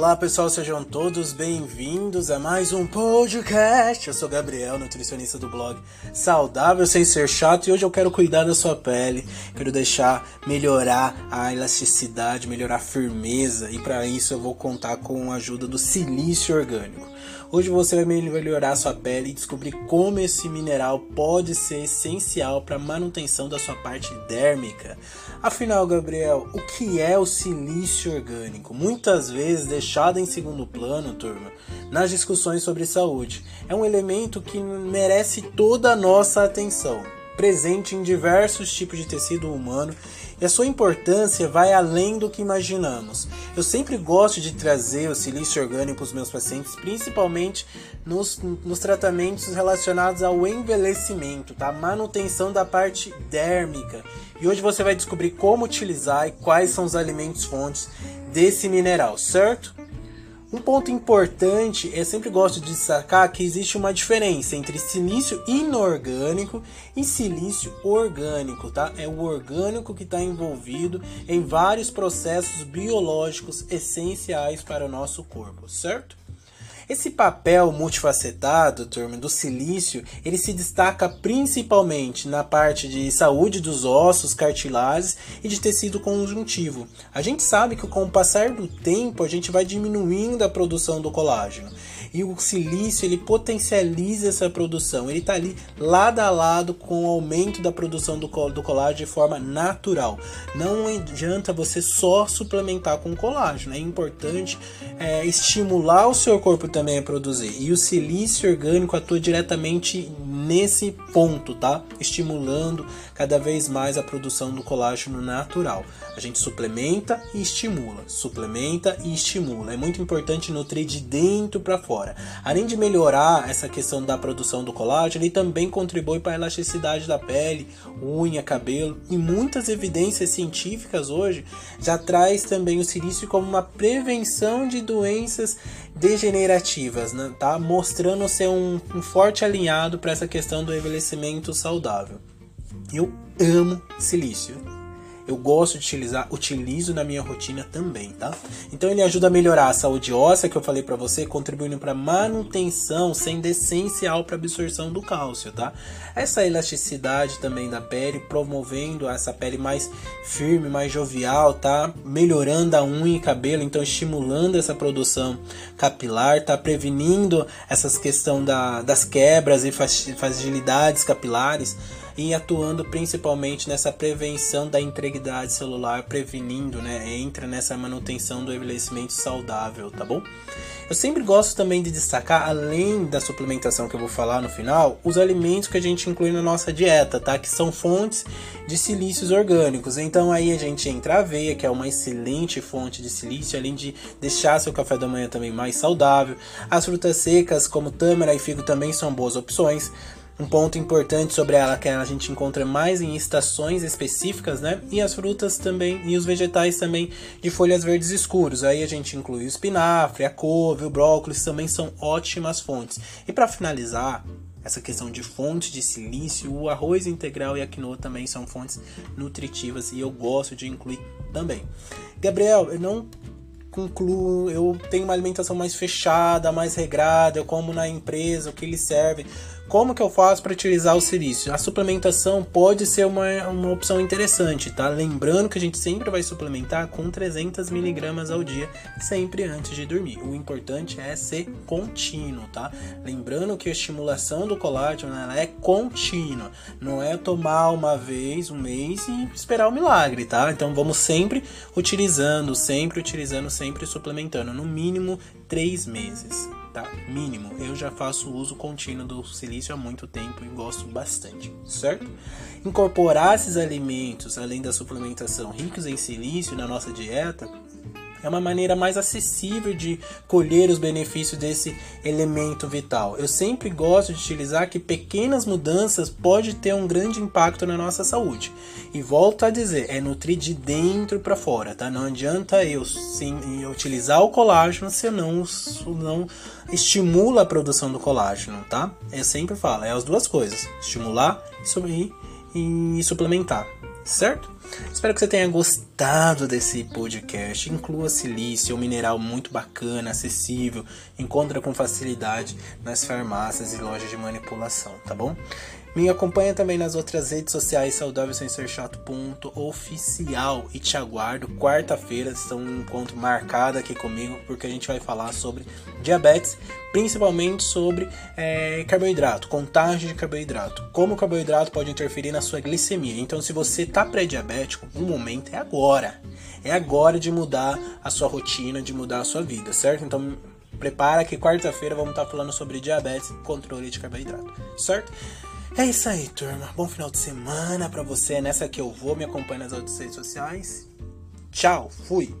Olá pessoal, sejam todos bem-vindos a mais um podcast. Eu sou Gabriel, nutricionista do blog Saudável Sem Ser Chato e hoje eu quero cuidar da sua pele, quero deixar melhorar a elasticidade, melhorar a firmeza e para isso eu vou contar com a ajuda do silício orgânico. Hoje você vai melhorar sua pele e descobrir como esse mineral pode ser essencial para a manutenção da sua parte dérmica. Afinal, Gabriel, o que é o silício orgânico? Muitas vezes deixado em segundo plano, turma, nas discussões sobre saúde. É um elemento que merece toda a nossa atenção presente em diversos tipos de tecido humano e a sua importância vai além do que imaginamos. Eu sempre gosto de trazer o silício orgânico para os meus pacientes, principalmente nos, nos tratamentos relacionados ao envelhecimento, tá? manutenção da parte dérmica. E hoje você vai descobrir como utilizar e quais são os alimentos fontes desse mineral, certo? Um ponto importante, eu sempre gosto de destacar que existe uma diferença entre silício inorgânico e silício orgânico, tá? É o orgânico que está envolvido em vários processos biológicos essenciais para o nosso corpo, certo? Esse papel multifacetado, turma, do silício, ele se destaca principalmente na parte de saúde dos ossos, cartilagens e de tecido conjuntivo. A gente sabe que com o passar do tempo a gente vai diminuindo a produção do colágeno e o silício ele potencializa essa produção. Ele está ali lado a lado com o aumento da produção do, do colágeno de forma natural. Não adianta você só suplementar com colágeno. É importante é, estimular o seu corpo também a produzir. E o silício orgânico atua diretamente nesse ponto, tá? Estimulando cada vez mais a produção do colágeno natural. A gente suplementa e estimula, suplementa e estimula. É muito importante nutrir de dentro para fora. Além de melhorar essa questão da produção do colágeno, ele também contribui para a elasticidade da pele, unha, cabelo e muitas evidências científicas hoje já traz também o silício como uma prevenção de doenças degenerativas, né? tá? Mostrando ser um, um forte alinhado para essa questão do envelhecimento saudável. Eu amo silício eu gosto de utilizar, utilizo na minha rotina também, tá? Então ele ajuda a melhorar a saúde óssea, que eu falei para você, contribuindo para manutenção, sendo essencial para absorção do cálcio, tá? Essa elasticidade também da pele, promovendo essa pele mais firme, mais jovial, tá? Melhorando a unha e cabelo, então estimulando essa produção capilar, tá? Prevenindo essas questões da, das quebras e fragilidades capilares e atuando principalmente nessa prevenção da integridade celular, prevenindo, né, entra nessa manutenção do envelhecimento saudável, tá bom? Eu sempre gosto também de destacar, além da suplementação que eu vou falar no final, os alimentos que a gente inclui na nossa dieta, tá? Que são fontes de silícios orgânicos. Então aí a gente entra a aveia, que é uma excelente fonte de silício, além de deixar seu café da manhã também mais saudável. As frutas secas, como tâmara e figo, também são boas opções. Um ponto importante sobre ela que a gente encontra mais em estações específicas, né? E as frutas também e os vegetais também de folhas verdes escuros. Aí a gente inclui o espinafre, a couve, o brócolis também são ótimas fontes. E para finalizar, essa questão de fontes de silício, o arroz integral e a quinoa também são fontes nutritivas e eu gosto de incluir também. Gabriel, eu não concluo, eu tenho uma alimentação mais fechada, mais regrada, eu como na empresa, o que eles servem. Como que eu faço para utilizar o silício? A suplementação pode ser uma, uma opção interessante, tá? Lembrando que a gente sempre vai suplementar com 300 miligramas ao dia, sempre antes de dormir. O importante é ser contínuo, tá? Lembrando que a estimulação do colágeno é contínua, não é tomar uma vez, um mês e esperar o milagre, tá? Então vamos sempre utilizando, sempre utilizando, sempre suplementando, no mínimo três meses tá? Mínimo. Eu já faço uso contínuo do silício há muito tempo e gosto bastante, certo? Incorporar esses alimentos, além da suplementação ricos em silício na nossa dieta, é uma maneira mais acessível de colher os benefícios desse elemento vital. Eu sempre gosto de utilizar que pequenas mudanças podem ter um grande impacto na nossa saúde. E volto a dizer, é nutrir de dentro para fora, tá? Não adianta eu sim utilizar o colágeno se eu não, não estimula a produção do colágeno, tá? Eu sempre falo, é as duas coisas, estimular e, e suplementar. Certo? Espero que você tenha gostado desse podcast. Inclua silício, um mineral muito bacana, acessível, encontra com facilidade nas farmácias e lojas de manipulação, tá bom? Me acompanha também nas outras redes sociais saudável sem ser chato ponto oficial e te aguardo quarta-feira estão um encontro marcado aqui comigo porque a gente vai falar sobre diabetes, principalmente sobre é, carboidrato, contagem de carboidrato, como o carboidrato pode interferir na sua glicemia. Então, se você está pré-diabético, o momento é agora, é agora de mudar a sua rotina, de mudar a sua vida, certo? Então prepara que quarta-feira vamos estar falando sobre diabetes e controle de carboidrato, certo? É isso aí, turma. Bom final de semana para você. Nessa que eu vou, me acompanha nas outras redes sociais. Tchau, fui.